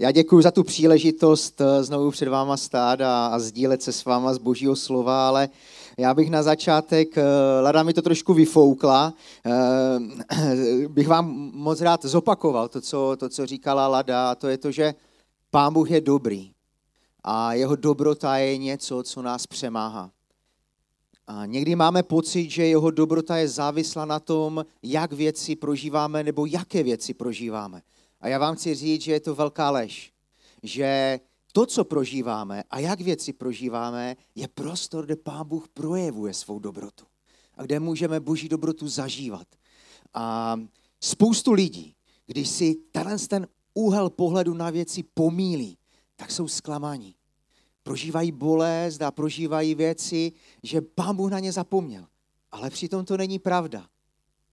Já děkuji za tu příležitost eh, znovu před váma stát a, a sdílet se s váma z božího slova, ale já bych na začátek, eh, Lada mi to trošku vyfoukla, eh, bych vám moc rád zopakoval to, co, to, co říkala Lada, a to je to, že Pán Bůh je dobrý a jeho dobrota je něco, co nás přemáhá. A někdy máme pocit, že jeho dobrota je závislá na tom, jak věci prožíváme nebo jaké věci prožíváme. A já vám chci říct, že je to velká lež. Že to, co prožíváme a jak věci prožíváme, je prostor, kde Pán Bůh projevuje svou dobrotu. A kde můžeme Boží dobrotu zažívat. A spoustu lidí, když si tenhle ten úhel pohledu na věci pomílí, tak jsou zklamaní. Prožívají bolest a prožívají věci, že Pán Bůh na ně zapomněl. Ale přitom to není pravda.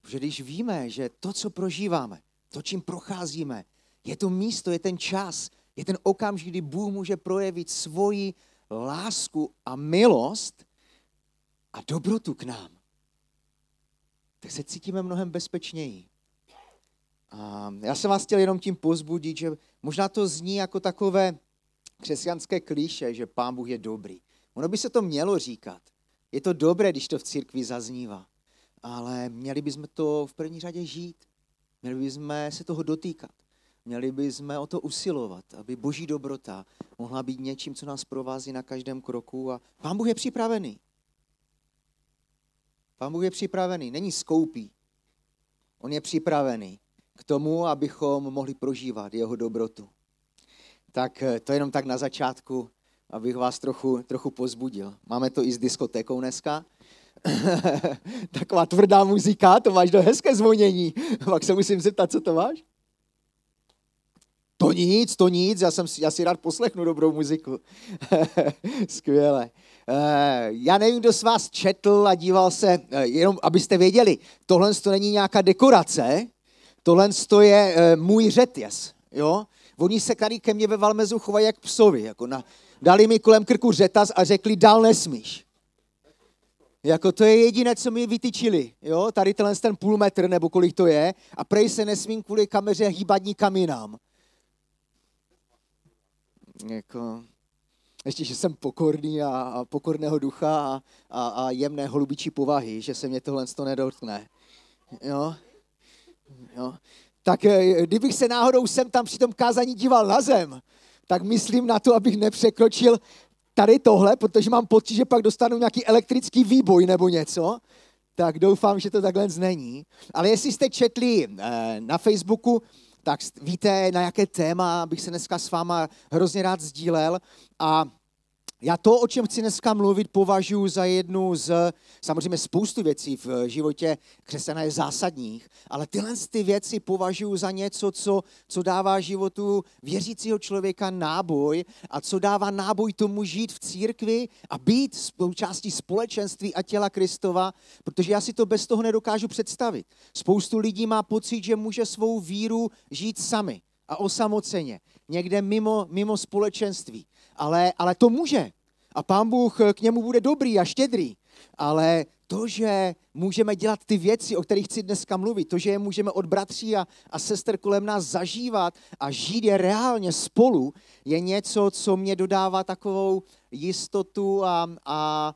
Protože když víme, že to, co prožíváme, to, čím procházíme, je to místo, je ten čas, je ten okamžik, kdy Bůh může projevit svoji lásku a milost a dobrotu k nám. Tak se cítíme mnohem bezpečněji. A já jsem vás chtěl jenom tím pozbudit, že možná to zní jako takové křesťanské klíše, že Pán Bůh je dobrý. Ono by se to mělo říkat. Je to dobré, když to v církvi zaznívá. Ale měli bychom to v první řadě žít. Měli bychom se toho dotýkat. Měli bychom o to usilovat, aby boží dobrota mohla být něčím, co nás provází na každém kroku. A Pán Bůh je připravený. Pán Bůh je připravený, není skoupý. On je připravený k tomu, abychom mohli prožívat jeho dobrotu. Tak eh, to jenom tak na začátku, abych vás trochu, trochu pozbudil. Máme to i s diskotékou dneska. Taková tvrdá muzika, to máš do hezké zvonění. Pak se musím zeptat, co to máš? To nic, to nic, já, jsem, já si rád poslechnu dobrou muziku. Skvěle. Eh, já nevím, kdo z vás četl a díval se, eh, jenom abyste věděli, tohle to není nějaká dekorace, tohle to je eh, můj řetěz, jo? Oni se tady ke mně ve Valmezu chovají jak psovi, jako na, dali mi kolem krku řetaz a řekli, dál nesmíš. Jako to je jediné, co mi vytyčili, jo, tady tenhle ten půl metr, nebo kolik to je, a prej se nesmím kvůli kameře hýbat nikam jinam. Jako, ještě, že jsem pokorný a, a pokorného ducha a, a, a jemné holubičí povahy, že se mě tohle to nedotkne. Jo? Jo? Tak eh, kdybych se náhodou sem tam při tom kázání díval na zem, tak myslím na to, abych nepřekročil tady tohle, protože mám pocit, že pak dostanu nějaký elektrický výboj nebo něco, tak doufám, že to takhle není. Ale jestli jste četli eh, na Facebooku, tak víte, na jaké téma bych se dneska s váma hrozně rád sdílel. A já to, o čem chci dneska mluvit, považuji za jednu z, samozřejmě spoustu věcí v životě křesťana je zásadních, ale tyhle ty věci považuji za něco, co, co dává životu věřícího člověka náboj a co dává náboj tomu žít v církvi a být součástí společenství a těla Kristova, protože já si to bez toho nedokážu představit. Spoustu lidí má pocit, že může svou víru žít sami a osamoceně, někde mimo, mimo společenství ale, ale to může. A pán Bůh k němu bude dobrý a štědrý. Ale to, že můžeme dělat ty věci, o kterých chci dneska mluvit, to, že je můžeme od bratří a, a sester kolem nás zažívat a žít je reálně spolu, je něco, co mě dodává takovou jistotu a, a, a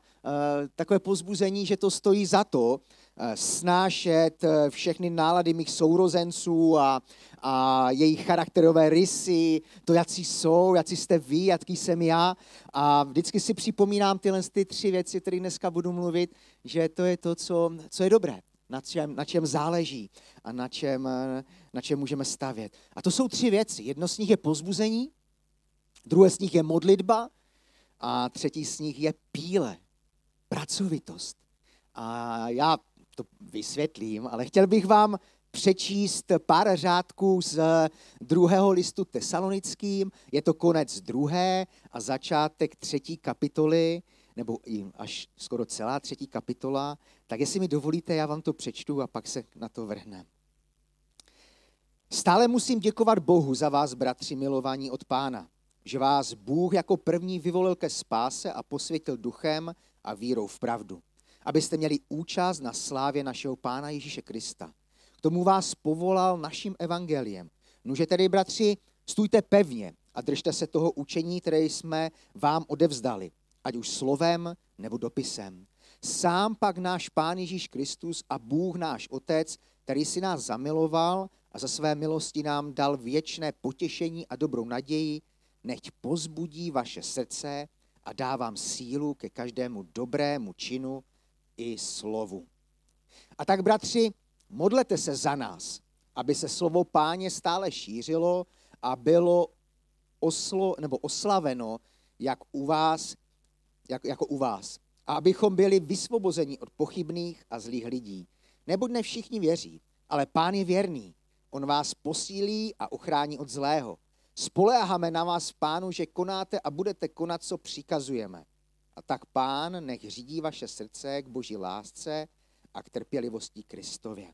takové pozbuzení, že to stojí za to, Eh, snášet eh, všechny nálady mých sourozenců a, a jejich charakterové rysy, to, jaký jsou, jaký jste vy, jaký jsem já. A vždycky si připomínám tyhle ty tři věci, které dneska budu mluvit, že to je to, co, co je dobré, na čem, na čem záleží a na čem, eh, na čem můžeme stavět. A to jsou tři věci. Jedno z nich je pozbuzení, druhé z nich je modlitba a třetí z nich je píle, pracovitost. A já to vysvětlím, ale chtěl bych vám přečíst pár řádků z druhého listu tesalonickým. Je to konec druhé a začátek třetí kapitoly, nebo i až skoro celá třetí kapitola. Tak jestli mi dovolíte, já vám to přečtu a pak se na to vrhnem. Stále musím děkovat Bohu za vás, bratři milovaní od Pána, že vás Bůh jako první vyvolil ke spáse a posvětil duchem a vírou v pravdu abyste měli účast na slávě našeho Pána Ježíše Krista. K tomu vás povolal naším evangeliem. Nuže tedy, bratři, stůjte pevně a držte se toho učení, které jsme vám odevzdali, ať už slovem nebo dopisem. Sám pak náš Pán Ježíš Kristus a Bůh náš Otec, který si nás zamiloval a za své milosti nám dal věčné potěšení a dobrou naději, nechť pozbudí vaše srdce a dá vám sílu ke každému dobrému činu i slovu. A tak, bratři, modlete se za nás, aby se slovo páně stále šířilo a bylo oslo, nebo oslaveno, jak u vás, jak, jako u vás. A abychom byli vysvobozeni od pochybných a zlých lidí. Neboť ne všichni věří, ale pán je věrný. On vás posílí a ochrání od zlého. Spoléháme na vás, pánu, že konáte a budete konat, co přikazujeme. Tak pán nech řídí vaše srdce k boží lásce a k trpělivosti Kristově.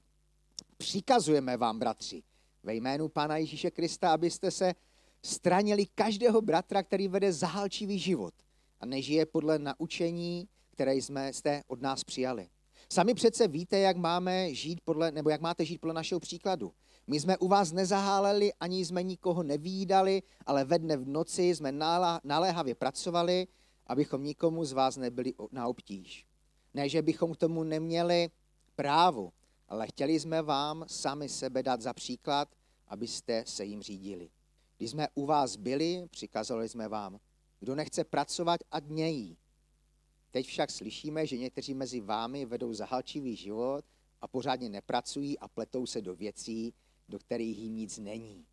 Přikazujeme vám, bratři, ve jménu Pána Ježíše Krista, abyste se stranili každého bratra, který vede zahalčivý život a nežije podle naučení, které jsme jste od nás přijali. Sami přece víte, jak máme žít podle, nebo jak máte žít podle našeho příkladu. My jsme u vás nezaháleli, ani jsme nikoho nevídali, ale ve dne v noci jsme naléhavě pracovali, abychom nikomu z vás nebyli na obtíž. Ne, že bychom k tomu neměli právo, ale chtěli jsme vám sami sebe dát za příklad, abyste se jim řídili. Když jsme u vás byli, přikazovali jsme vám, kdo nechce pracovat, ať nejí. Teď však slyšíme, že někteří mezi vámi vedou zahalčivý život a pořádně nepracují a pletou se do věcí, do kterých jim nic není.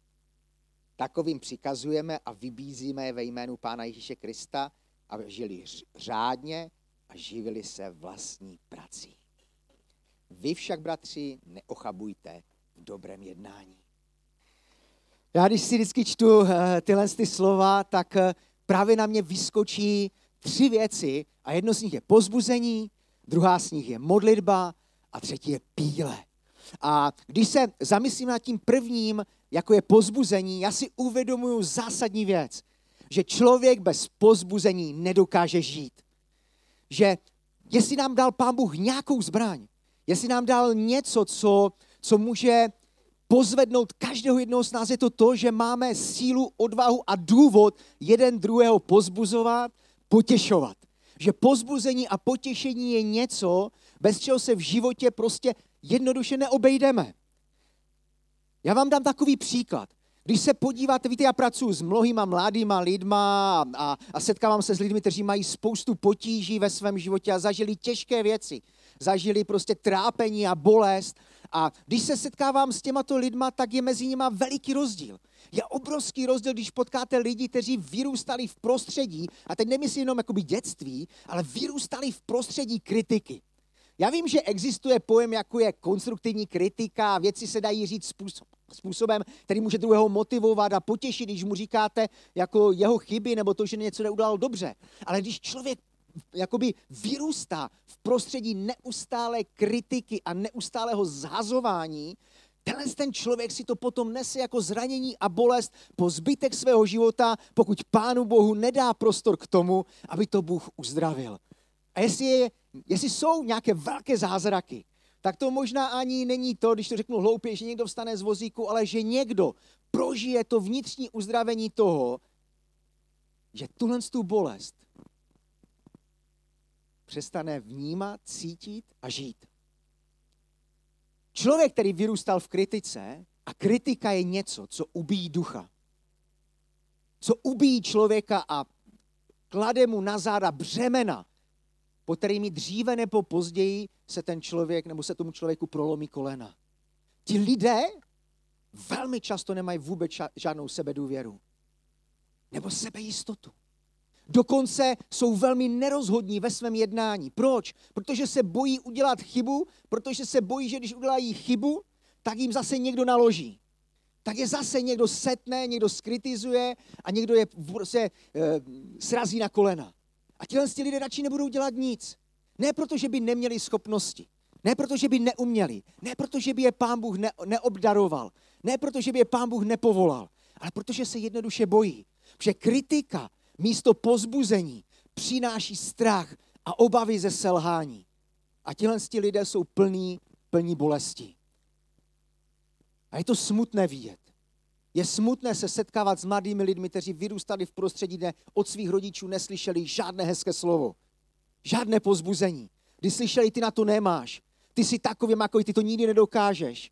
Takovým přikazujeme a vybízíme ve jménu Pána Ježíše Krista, aby žili řádně a živili se vlastní prací. Vy však, bratři, neochabujte v dobrém jednání. Já když si vždycky čtu eh, tyhle ty slova, tak eh, právě na mě vyskočí tři věci a jedno z nich je pozbuzení, druhá z nich je modlitba a třetí je píle. A když se zamyslím nad tím prvním, jako je pozbuzení, já si uvědomuju zásadní věc, že člověk bez pozbuzení nedokáže žít. Že jestli nám dal Pán Bůh nějakou zbraň, jestli nám dal něco, co, co může pozvednout každého jednoho z nás, je to to, že máme sílu, odvahu a důvod jeden druhého pozbuzovat, potěšovat. Že pozbuzení a potěšení je něco, bez čeho se v životě prostě jednoduše neobejdeme. Já vám dám takový příklad. Když se podíváte, víte, já pracuji s mnohýma mladýma lidma a, a, a setkávám se s lidmi, kteří mají spoustu potíží ve svém životě a zažili těžké věci. Zažili prostě trápení a bolest. A když se setkávám s těmato lidma, tak je mezi nimi veliký rozdíl. Je obrovský rozdíl, když potkáte lidi, kteří vyrůstali v prostředí, a teď nemyslím jenom jakoby dětství, ale vyrůstali v prostředí kritiky. Já vím, že existuje pojem, jako je konstruktivní kritika, věci se dají říct způsob, způsobem, který může druhého motivovat a potěšit, když mu říkáte jako jeho chyby nebo to, že něco neudělal dobře. Ale když člověk jakoby vyrůstá v prostředí neustále kritiky a neustálého zhazování, tenhle ten člověk si to potom nese jako zranění a bolest po zbytek svého života, pokud Pánu Bohu nedá prostor k tomu, aby to Bůh uzdravil. A jestli, je, jestli jsou nějaké velké zázraky, tak to možná ani není to, když to řeknu hloupě, že někdo vstane z vozíku, ale že někdo prožije to vnitřní uzdravení toho, že tuhle tu bolest přestane vnímat, cítit a žít. Člověk, který vyrůstal v kritice, a kritika je něco, co ubíjí ducha. Co ubíjí člověka a klade mu na záda břemena, po kterými dříve nebo později se ten člověk nebo se tomu člověku prolomí kolena. Ti lidé velmi často nemají vůbec žádnou sebedůvěru nebo sebejistotu. Dokonce jsou velmi nerozhodní ve svém jednání. Proč? Protože se bojí udělat chybu, protože se bojí, že když udělají chybu, tak jim zase někdo naloží. Tak je zase někdo setne, někdo skritizuje a někdo je se e, srazí na kolena. A tihle lidé radši nebudou dělat nic. Ne proto, že by neměli schopnosti. Ne proto, že by neuměli. Ne proto, že by je pán Bůh ne, neobdaroval. Ne proto, že by je pán Bůh nepovolal. Ale protože se jednoduše bojí. Protože kritika místo pozbuzení přináší strach a obavy ze selhání. A tihle lidé jsou plní, plní bolesti. A je to smutné vidět. Je smutné se setkávat s mladými lidmi, kteří vyrůstali v prostředí, kde od svých rodičů neslyšeli žádné hezké slovo. Žádné pozbuzení. Když slyšeli, ty na to nemáš. Ty jsi takový, jako ty to nikdy nedokážeš.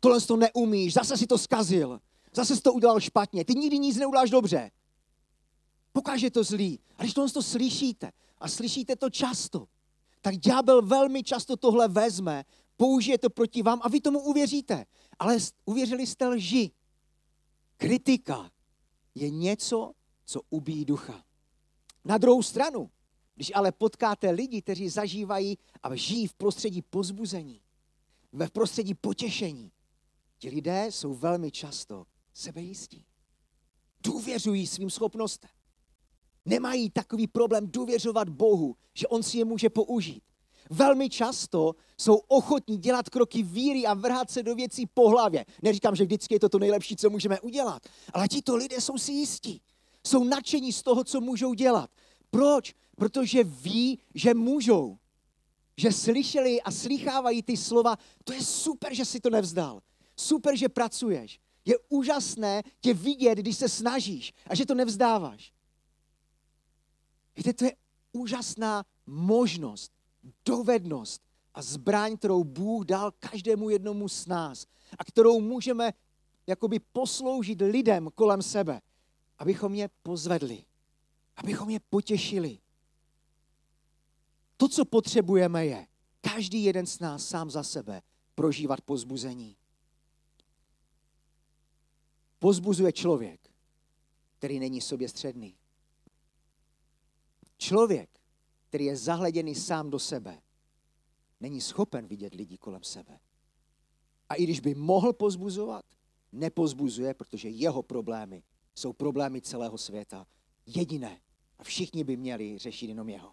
Tohle to neumíš, zase si to skazil. Zase jsi to udělal špatně. Ty nikdy nic neuděláš dobře. Pokáže to zlý. A když tohle to slyšíte, a slyšíte to často, tak ďábel velmi často tohle vezme, použije to proti vám a vy tomu uvěříte. Ale uvěřili jste lži. Kritika je něco, co ubíjí ducha. Na druhou stranu, když ale potkáte lidi, kteří zažívají a žijí v prostředí pozbuzení, ve prostředí potěšení, ti lidé jsou velmi často sebejistí. Důvěřují svým schopnostem. Nemají takový problém důvěřovat Bohu, že On si je může použít. Velmi často jsou ochotní dělat kroky víry a vrhat se do věcí po hlavě. Neříkám, že vždycky je to to nejlepší, co můžeme udělat, ale tito lidé jsou si jistí. Jsou nadšení z toho, co můžou dělat. Proč? Protože ví, že můžou. Že slyšeli a slychávají ty slova, to je super, že si to nevzdal. Super, že pracuješ. Je úžasné tě vidět, když se snažíš a že to nevzdáváš. Víte, to je úžasná možnost, dovednost a zbraň, kterou Bůh dal každému jednomu z nás a kterou můžeme jakoby posloužit lidem kolem sebe, abychom je pozvedli, abychom je potěšili. To, co potřebujeme, je každý jeden z nás sám za sebe prožívat pozbuzení. Pozbuzuje člověk, který není sobě středný. Člověk, který je zahleděný sám do sebe, není schopen vidět lidi kolem sebe. A i když by mohl pozbuzovat, nepozbuzuje, protože jeho problémy jsou problémy celého světa. Jediné. A všichni by měli řešit jenom jeho.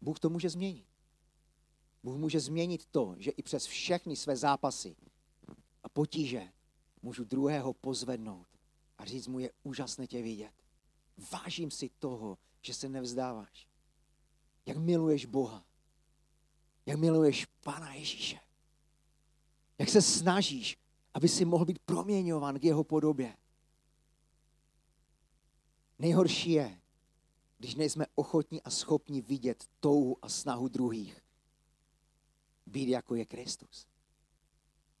Bůh to může změnit. Bůh může změnit to, že i přes všechny své zápasy a potíže můžu druhého pozvednout a říct mu, je úžasné tě vidět. Vážím si toho, že se nevzdáváš. Jak miluješ Boha. Jak miluješ Pána Ježíše. Jak se snažíš, aby si mohl být proměňován k jeho podobě. Nejhorší je, když nejsme ochotní a schopni vidět touhu a snahu druhých. Být jako je Kristus.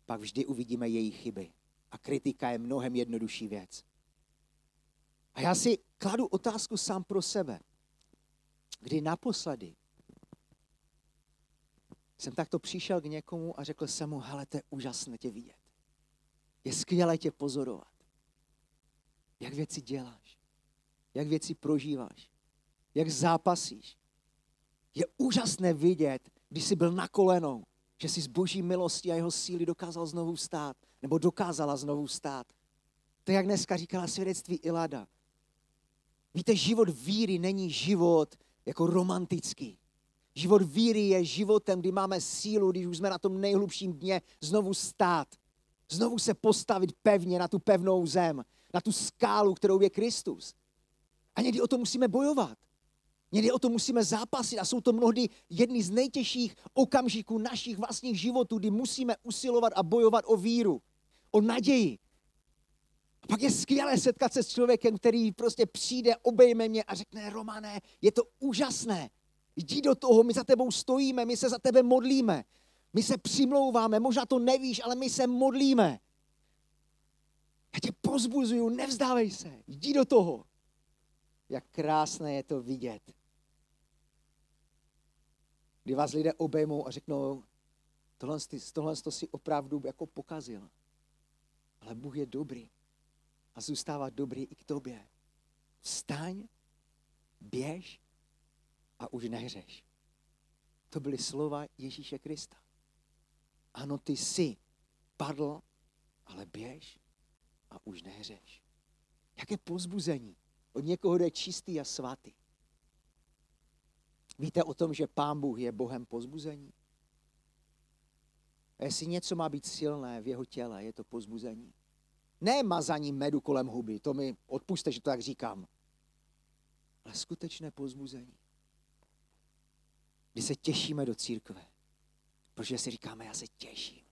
Pak vždy uvidíme jejich chyby. A kritika je mnohem jednodušší věc. A já si kladu otázku sám pro sebe. Kdy naposledy jsem takto přišel k někomu a řekl jsem mu, hele, to je úžasné tě vidět. Je skvělé tě pozorovat. Jak věci děláš. Jak věci prožíváš. Jak zápasíš. Je úžasné vidět, když jsi byl na kolenou, že jsi z boží milosti a jeho síly dokázal znovu stát, nebo dokázala znovu stát. To jak dneska říkala svědectví Ilada. Víte, život víry není život jako romantický. Život víry je životem, kdy máme sílu, když už jsme na tom nejhlubším dně, znovu stát. Znovu se postavit pevně na tu pevnou zem, na tu skálu, kterou je Kristus. A někdy o to musíme bojovat. Někdy o to musíme zápasit a jsou to mnohdy jedny z nejtěžších okamžiků našich vlastních životů, kdy musíme usilovat a bojovat o víru, o naději, a pak je skvělé setkat se s člověkem, který prostě přijde, obejme mě a řekne, Romané, je to úžasné. Jdi do toho, my za tebou stojíme, my se za tebe modlíme. My se přimlouváme, možná to nevíš, ale my se modlíme. Já tě pozbuzuju, nevzdávej se, jdi do toho. Jak krásné je to vidět. Kdy vás lidé obejmou a řeknou, tohle, tohle to si opravdu jako pokazil. Ale Bůh je dobrý a zůstávat dobrý i k tobě. Vstaň, běž a už nehřeš. To byly slova Ježíše Krista. Ano, ty jsi padl, ale běž a už nehřeš. Jaké pozbuzení od někoho, kdo je čistý a svatý. Víte o tom, že Pán Bůh je Bohem pozbuzení? A jestli něco má být silné v jeho těle, je to pozbuzení. Ne mazaní medu kolem huby, to mi odpuste, že to tak říkám. Ale skutečné pozbuzení. Kdy se těšíme do církve, protože si říkáme, já se těším.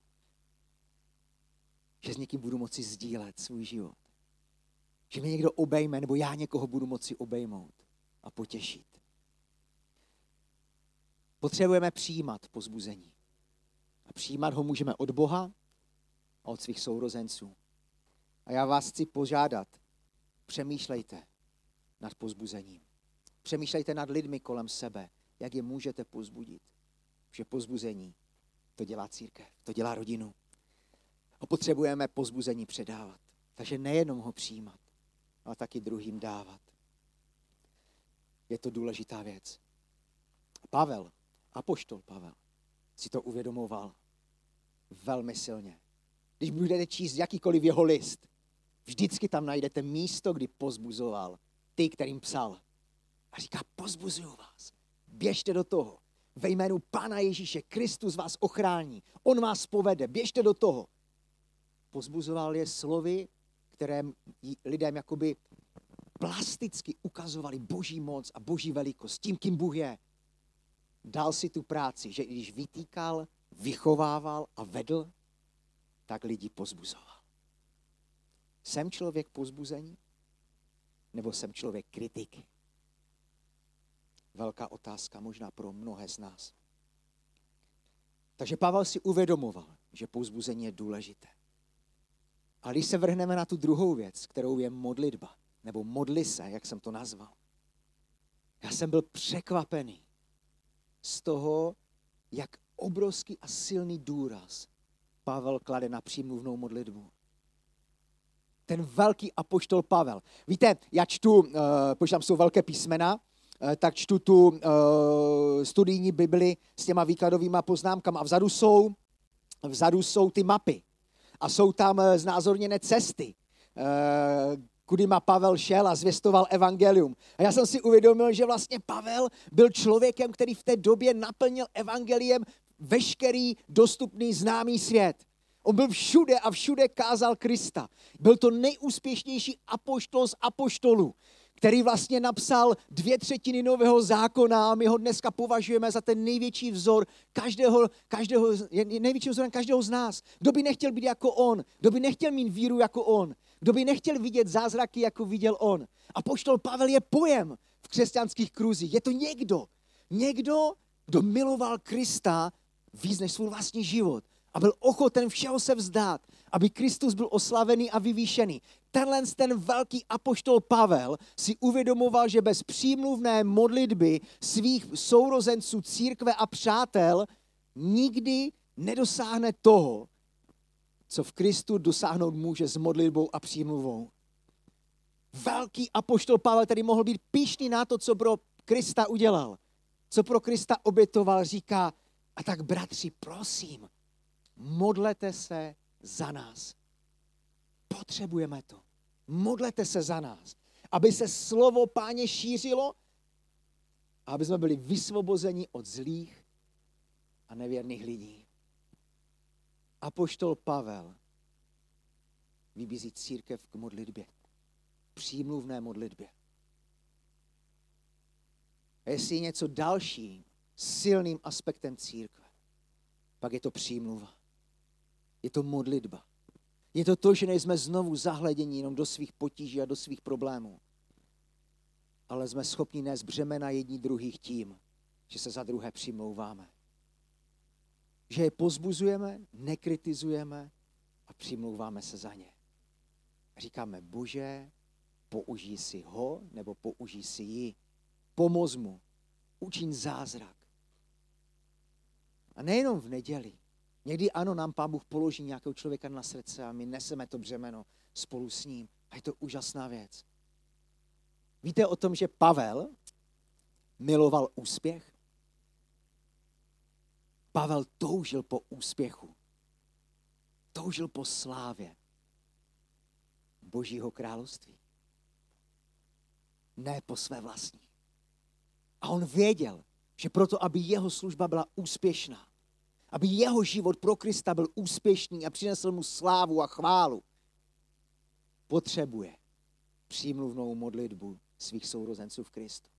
že s někým budu moci sdílet svůj život. Že mě někdo obejme, nebo já někoho budu moci obejmout a potěšit. Potřebujeme přijímat pozbuzení. A přijímat ho můžeme od Boha a od svých sourozenců. A já vás chci požádat, přemýšlejte nad pozbuzením. Přemýšlejte nad lidmi kolem sebe, jak je můžete pozbudit. Že pozbuzení to dělá církev, to dělá rodinu. A potřebujeme pozbuzení předávat. Takže nejenom ho přijímat, ale taky druhým dávat. Je to důležitá věc. Pavel, apoštol Pavel, si to uvědomoval velmi silně. Když budete číst jakýkoliv jeho list, vždycky tam najdete místo, kdy pozbuzoval ty, kterým psal. A říká, pozbuzuju vás, běžte do toho. Ve jménu Pána Ježíše Kristus vás ochrání. On vás povede, běžte do toho. Pozbuzoval je slovy, které lidem jakoby plasticky ukazovali boží moc a boží velikost, tím, kým Bůh je. Dal si tu práci, že když vytýkal, vychovával a vedl, tak lidi pozbuzoval. Jsem člověk pozbuzení? Nebo jsem člověk kritiky? Velká otázka možná pro mnohé z nás. Takže Pavel si uvědomoval, že pozbuzení je důležité. A když se vrhneme na tu druhou věc, kterou je modlitba, nebo modli se, jak jsem to nazval, já jsem byl překvapený z toho, jak obrovský a silný důraz Pavel klade na přímluvnou modlitbu. Ten velký apoštol Pavel. Víte, já čtu, uh, protože tam jsou velké písmena, uh, tak čtu tu uh, studijní Bibli s těma výkladovými poznámkami a vzadu jsou, vzadu jsou ty mapy a jsou tam znázorněné cesty, kudy ma Pavel šel a zvěstoval evangelium. A já jsem si uvědomil, že vlastně Pavel byl člověkem, který v té době naplnil evangeliem veškerý dostupný známý svět. On byl všude a všude kázal Krista. Byl to nejúspěšnější apoštol z apoštolů, který vlastně napsal dvě třetiny nového zákona a my ho dneska považujeme za ten největší vzor každého, každého, největší vzor každého z nás. Kdo by nechtěl být jako on? Kdo by nechtěl mít víru jako on? Kdo by nechtěl vidět zázraky, jako viděl on? A poštol Pavel je pojem v křesťanských kruzích. Je to někdo. Někdo, kdo miloval Krista víc než svůj vlastní život a byl ochoten všeho se vzdát, aby Kristus byl oslavený a vyvýšený. Tenhle ten velký apoštol Pavel si uvědomoval, že bez přímluvné modlitby svých sourozenců, církve a přátel nikdy nedosáhne toho, co v Kristu dosáhnout může s modlitbou a přímluvou. Velký apoštol Pavel tedy mohl být píšný na to, co pro Krista udělal. Co pro Krista obětoval, říká, a tak bratři, prosím, modlete se za nás. Potřebujeme to. Modlete se za nás, aby se slovo páně šířilo a aby jsme byli vysvobozeni od zlých a nevěrných lidí. Apoštol Pavel vybízí církev k modlitbě, přímluvné modlitbě. A jestli je něco další silným aspektem církve, pak je to přímluva. Je to modlitba. Je to to, že nejsme znovu zahleděni jenom do svých potíží a do svých problémů, ale jsme schopni nést břemena jední druhých tím, že se za druhé přimlouváme. Že je pozbuzujeme, nekritizujeme a přimlouváme se za ně. Říkáme, Bože, použij si ho nebo použij si ji. Pomoz mu, učiň zázrak. A nejenom v neděli. Někdy ano, nám Pán Bůh položí nějakého člověka na srdce a my neseme to břemeno spolu s ním. A je to úžasná věc. Víte o tom, že Pavel miloval úspěch? Pavel toužil po úspěchu. Toužil po slávě Božího království. Ne po své vlastní. A on věděl, že proto, aby jeho služba byla úspěšná, aby jeho život pro Krista byl úspěšný a přinesl mu slávu a chválu, potřebuje přímluvnou modlitbu svých sourozenců v Kristu.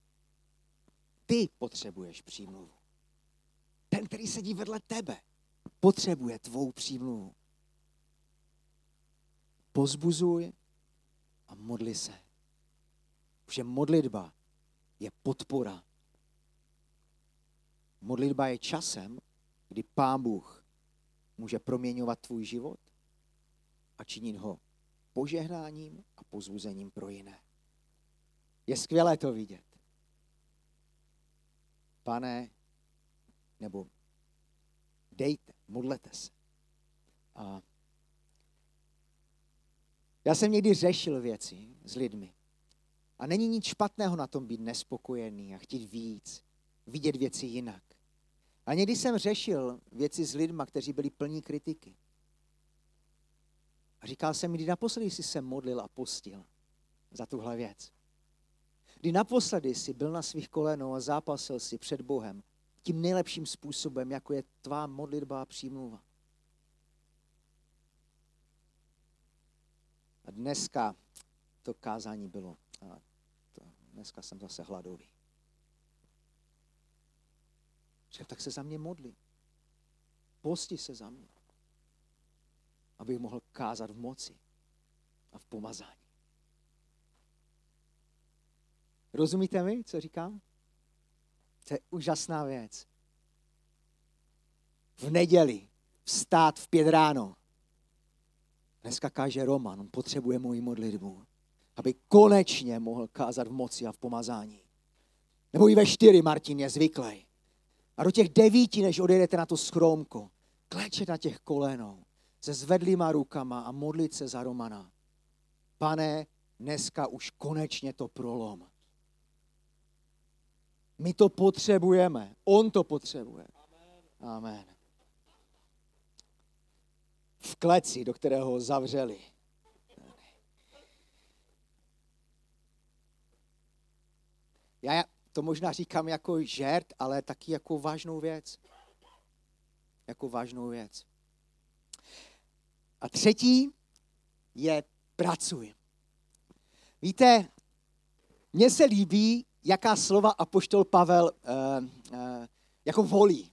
Ty potřebuješ přímluvu. Ten, který sedí vedle tebe, potřebuje tvou přímluvu. pozbuzuj a modli se. Protože modlitba je podpora. Modlitba je časem, kdy Pán Bůh může proměňovat tvůj život a činit ho požehnáním a pozbuzením pro jiné. Je skvělé to vidět. Pane, nebo dejte, modlete se. A já jsem někdy řešil věci s lidmi. A není nic špatného na tom být nespokojený a chtít víc, vidět věci jinak. A někdy jsem řešil věci s lidmi, kteří byli plní kritiky. A říkal jsem kdy naposledy jsi se modlil a postil za tuhle věc. Kdy naposledy jsi byl na svých kolenou a zápasil si před Bohem tím nejlepším způsobem, jako je tvá modlitba a přímluva. A dneska to kázání bylo. A to, dneska jsem zase hladový. Řekl, tak se za mě modli. Posti se za mě. Abych mohl kázat v moci a v pomazání. Rozumíte mi, co říkám? To je úžasná věc. V neděli vstát v pět ráno. Dneska káže Roman, on potřebuje moji modlitbu, aby konečně mohl kázat v moci a v pomazání. Nebo i ve čtyři, Martin je zvyklý. A do těch devíti, než odejdete na to schromko, klečet na těch kolenou, se zvedlýma rukama a modlit se za Romana. Pane, dneska už konečně to prolom. My to potřebujeme. On to potřebuje. Amen. V kleci, do kterého ho zavřeli. Já to možná říkám jako žert, ale taky jako vážnou věc. Jako vážnou věc. A třetí je pracuj. Víte, mně se líbí, jaká slova apoštol Pavel uh, uh, jako volí.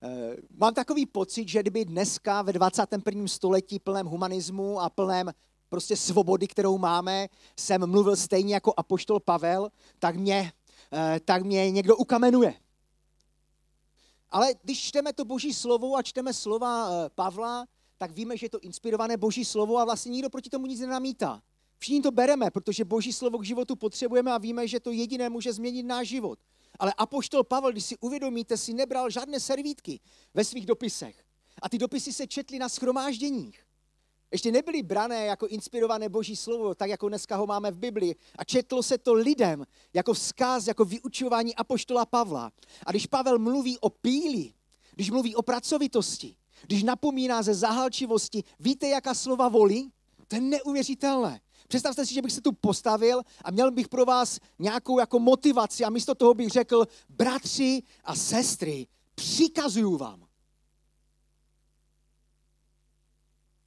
Uh, mám takový pocit, že kdyby dneska ve 21. století plném humanismu a plném prostě svobody, kterou máme, jsem mluvil stejně jako apoštol Pavel, tak mě, tak mě někdo ukamenuje. Ale když čteme to boží slovo a čteme slova Pavla, tak víme, že je to inspirované boží slovo a vlastně nikdo proti tomu nic nenamítá. Všichni to bereme, protože boží slovo k životu potřebujeme a víme, že to jediné může změnit náš život. Ale apoštol Pavel, když si uvědomíte, si nebral žádné servítky ve svých dopisech. A ty dopisy se četly na schromážděních. Ještě nebyly brané jako inspirované boží slovo, tak jako dneska ho máme v Biblii. A četlo se to lidem jako vzkaz, jako vyučování apoštola Pavla. A když Pavel mluví o píli, když mluví o pracovitosti, když napomíná ze zahalčivosti, víte, jaká slova volí? To je neuvěřitelné. Představte si, že bych se tu postavil a měl bych pro vás nějakou jako motivaci a místo toho bych řekl, bratři a sestry, přikazuju vám.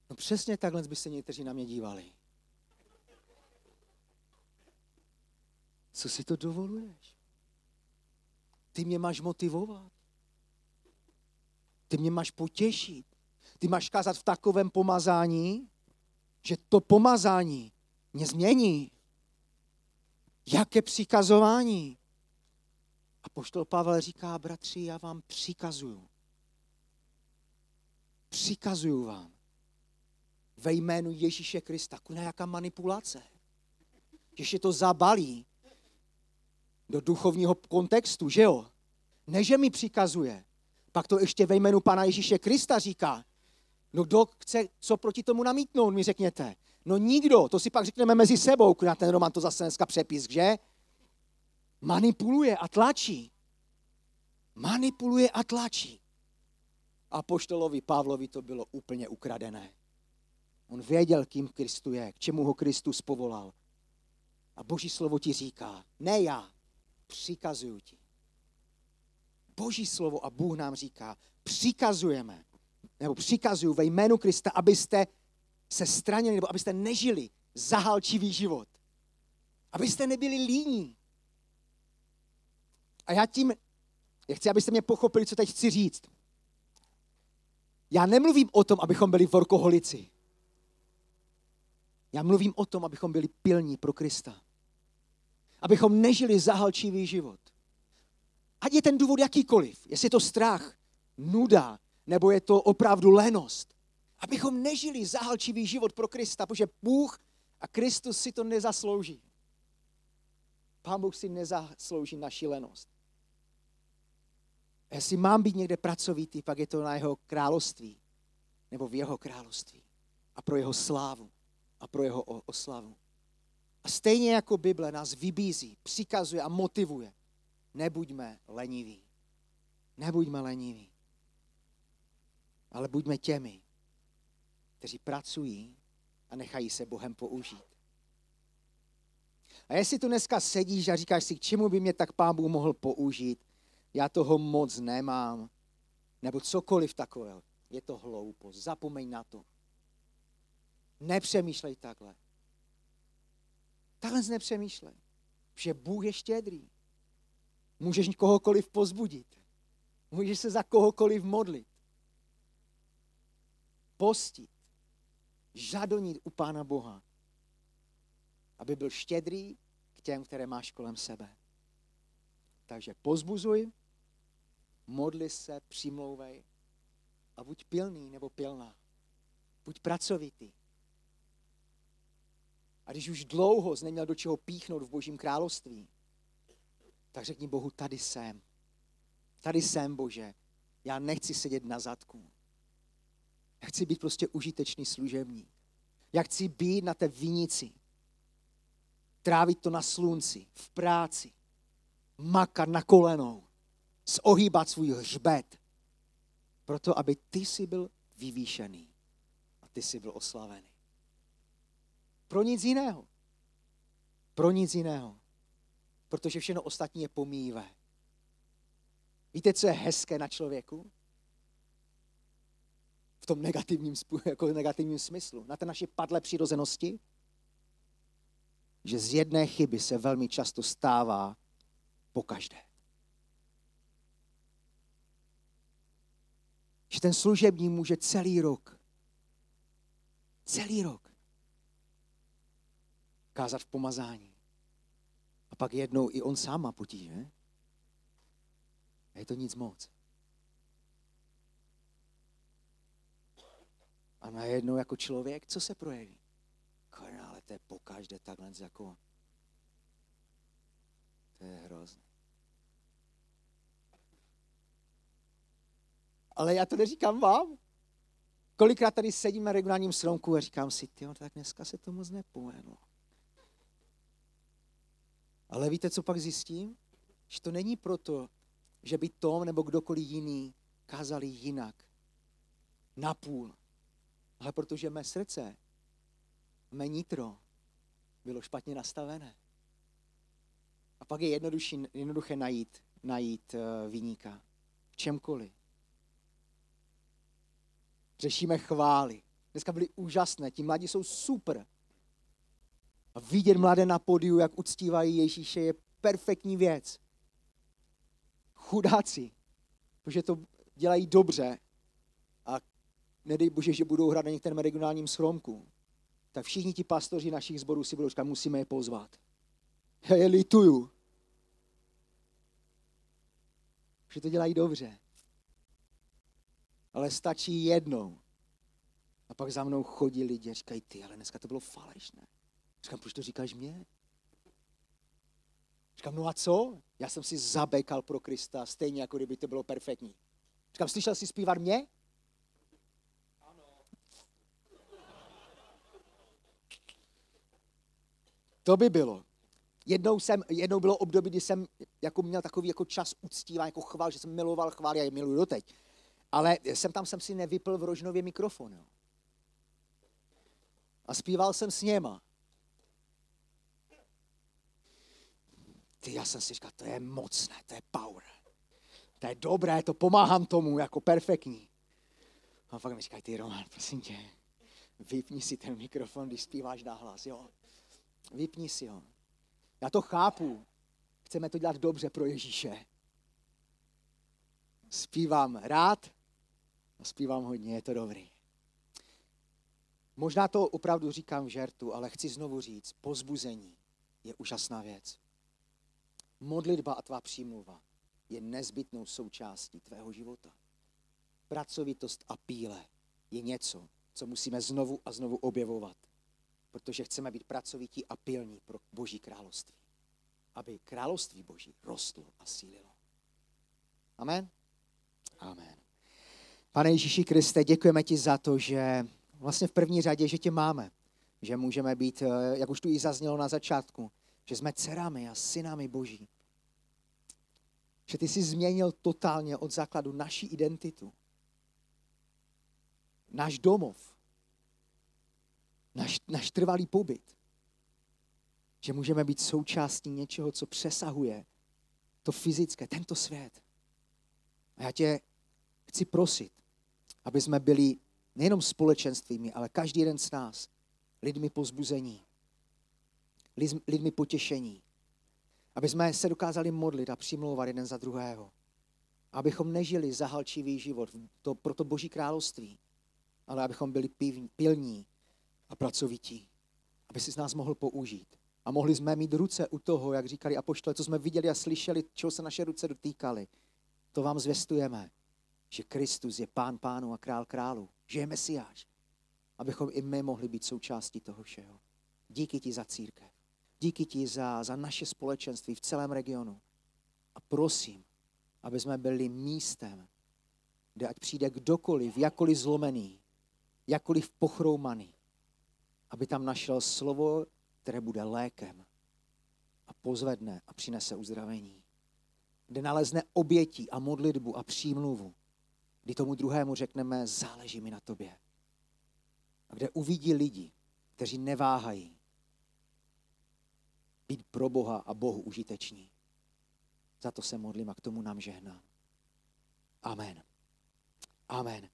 No přesně takhle by se někteří na mě dívali. Co si to dovoluješ? Ty mě máš motivovat. Ty mě máš potěšit. Ty máš kázat v takovém pomazání, že to pomazání mě změní. Jaké přikazování? A poštol Pavel říká, bratři, já vám přikazuju. Přikazuju vám. Ve jménu Ježíše Krista. Kuna jaká manipulace. Ještě to zabalí do duchovního kontextu, že jo? Ne, že mi přikazuje. Pak to ještě ve jménu Pana Ježíše Krista říká. No kdo chce co proti tomu namítnout, mi řekněte. No nikdo, to si pak řekneme mezi sebou, na ten Roman to zase dneska přepis, že? Manipuluje a tlačí. Manipuluje a tlačí. A poštolovi Pavlovi to bylo úplně ukradené. On věděl, kým Kristu je, k čemu ho Kristus povolal. A Boží slovo ti říká, ne já, přikazuju ti. Boží slovo a Bůh nám říká, přikazujeme, nebo přikazuju ve jménu Krista, abyste se stranili, nebo abyste nežili zahalčivý život. Abyste nebyli líní. A já tím, já chci, abyste mě pochopili, co teď chci říct. Já nemluvím o tom, abychom byli workoholici. Já mluvím o tom, abychom byli pilní pro Krista. Abychom nežili zahalčivý život. Ať je ten důvod jakýkoliv, jestli je to strach, nuda, nebo je to opravdu lenost. Abychom nežili zahalčivý život pro Krista, protože Bůh a Kristus si to nezaslouží. Pán Bůh si nezaslouží naši lenost. Jestli mám být někde pracovitý, pak je to na jeho království. Nebo v jeho království. A pro jeho slávu. A pro jeho oslavu. A stejně jako Bible nás vybízí, přikazuje a motivuje. Nebuďme leniví. Nebuďme leniví. Ale buďme těmi, kteří pracují a nechají se Bohem použít. A jestli tu dneska sedíš a říkáš si, k čemu by mě tak Pán Bůh mohl použít, já toho moc nemám, nebo cokoliv takového, je to hloupost. Zapomeň na to. Nepřemýšlej takhle. Takhle nepřemýšlej. Že Bůh je štědrý. Můžeš kohokoliv pozbudit. Můžeš se za kohokoliv modlit. Postit. Žadonit u Pána Boha. Aby byl štědrý k těm, které máš kolem sebe. Takže pozbuzuj, modli se, přimlouvej a buď pilný nebo pilná. Buď pracovitý. A když už dlouho jsi neměl do čeho píchnout v božím království, tak řekni Bohu, tady jsem. Tady jsem, Bože. Já nechci sedět na zadku. Já chci být prostě užitečný služebník. Já chci být na té vinici. Trávit to na slunci, v práci. Makat na kolenou. Zohýbat svůj hřbet. Proto, aby ty si byl vyvýšený. A ty si byl oslavený. Pro nic jiného. Pro nic jiného. Protože všechno ostatní je pomíjivé. Víte, co je hezké na člověku? V tom negativním, jako negativním smyslu. Na té naší padlé přirozenosti? Že z jedné chyby se velmi často stává po každé. Že ten služební může celý rok, celý rok kázat v pomazání. A pak jednou i on sám má potíže. A je to nic moc. A najednou jako člověk, co se projeví? Ale to je pokaždé takhle jako... To je hrozné. Ale já to neříkám vám. Kolikrát tady sedím na regionálním stromku a říkám si, ty, tak dneska se to moc nepovedlo. Ale víte, co pak zjistím? Že to není proto, že by Tom nebo kdokoliv jiný kázali jinak. Napůl. Ale protože mé srdce, mé nitro bylo špatně nastavené. A pak je jednodušší, jednoduché najít, najít eh, vyníka. V čemkoliv. Řešíme chvály. Dneska byly úžasné, ti mladí jsou super. A vidět mladé na podiu, jak uctívají Ježíše, je perfektní věc. Chudáci, protože to dělají dobře a nedej bože, že budou hrát na některém regionálním schromku, tak všichni ti pastoři našich zborů si budou říkat, musíme je pozvat. Já je lituju. Že to dělají dobře. Ale stačí jednou. A pak za mnou chodí lidi a říkají, ty, ale dneska to bylo falešné. Říkám, proč to říkáš mě? Říkám, no a co? Já jsem si zabekal pro Krista, stejně jako kdyby to bylo perfektní. Říkám, slyšel jsi zpívat mě? Ano. To by bylo. Jednou, jsem, jednou bylo období, kdy jsem jako měl takový jako čas uctívání, jako chval, že jsem miloval chvál, já je miluju doteď. Ale jsem tam jsem si nevypl v Rožnově mikrofon. Jo. A zpíval jsem s něma. Ty, já jsem si říkal, to je mocné, to je power. To je dobré, to pomáhám tomu, jako perfektní. A pak mi říkají, ty Roman, prosím tě, vypni si ten mikrofon, když zpíváš hlas, jo. Vypni si ho. Já to chápu. Chceme to dělat dobře pro Ježíše. Zpívám rád a zpívám hodně, je to dobrý. Možná to opravdu říkám v žertu, ale chci znovu říct, pozbuzení je úžasná věc. Modlitba a tvá přímluva je nezbytnou součástí tvého života. Pracovitost a píle je něco, co musíme znovu a znovu objevovat, protože chceme být pracovití a pilní pro Boží království. Aby království Boží rostlo a sílilo. Amen? Amen. Pane Ježíši Kriste, děkujeme ti za to, že vlastně v první řadě, že tě máme. Že můžeme být, eh, jak už tu i zaznělo na začátku, že jsme dcerami a synami Boží. Že ty jsi změnil totálně od základu naší identitu. Náš domov. Náš, náš trvalý pobyt. Že můžeme být součástí něčeho, co přesahuje to fyzické, tento svět. A já tě chci prosit, aby jsme byli nejenom společenstvími, ale každý jeden z nás lidmi pozbuzení, lidmi potěšení, aby jsme se dokázali modlit a přimlouvat jeden za druhého. Abychom nežili zahalčivý život to, pro to Boží království, ale abychom byli pilní a pracovití. Aby si z nás mohl použít. A mohli jsme mít ruce u toho, jak říkali apoštole, co jsme viděli a slyšeli, čeho se naše ruce dotýkaly. To vám zvěstujeme, že Kristus je pán pánu a král králu, že je mesiáš. Abychom i my mohli být součástí toho všeho. Díky ti za církev. Díky ti za, za naše společenství v celém regionu. A prosím, aby jsme byli místem, kde ať přijde kdokoliv, jakkoliv zlomený, jakkoliv pochroumaný, aby tam našel slovo, které bude lékem a pozvedne a přinese uzdravení. Kde nalezne obětí a modlitbu a přímluvu, kdy tomu druhému řekneme, záleží mi na tobě. A kde uvidí lidi, kteří neváhají být pro Boha a Bohu užiteční. Za to se modlím a k tomu nám žehnám. Amen. Amen.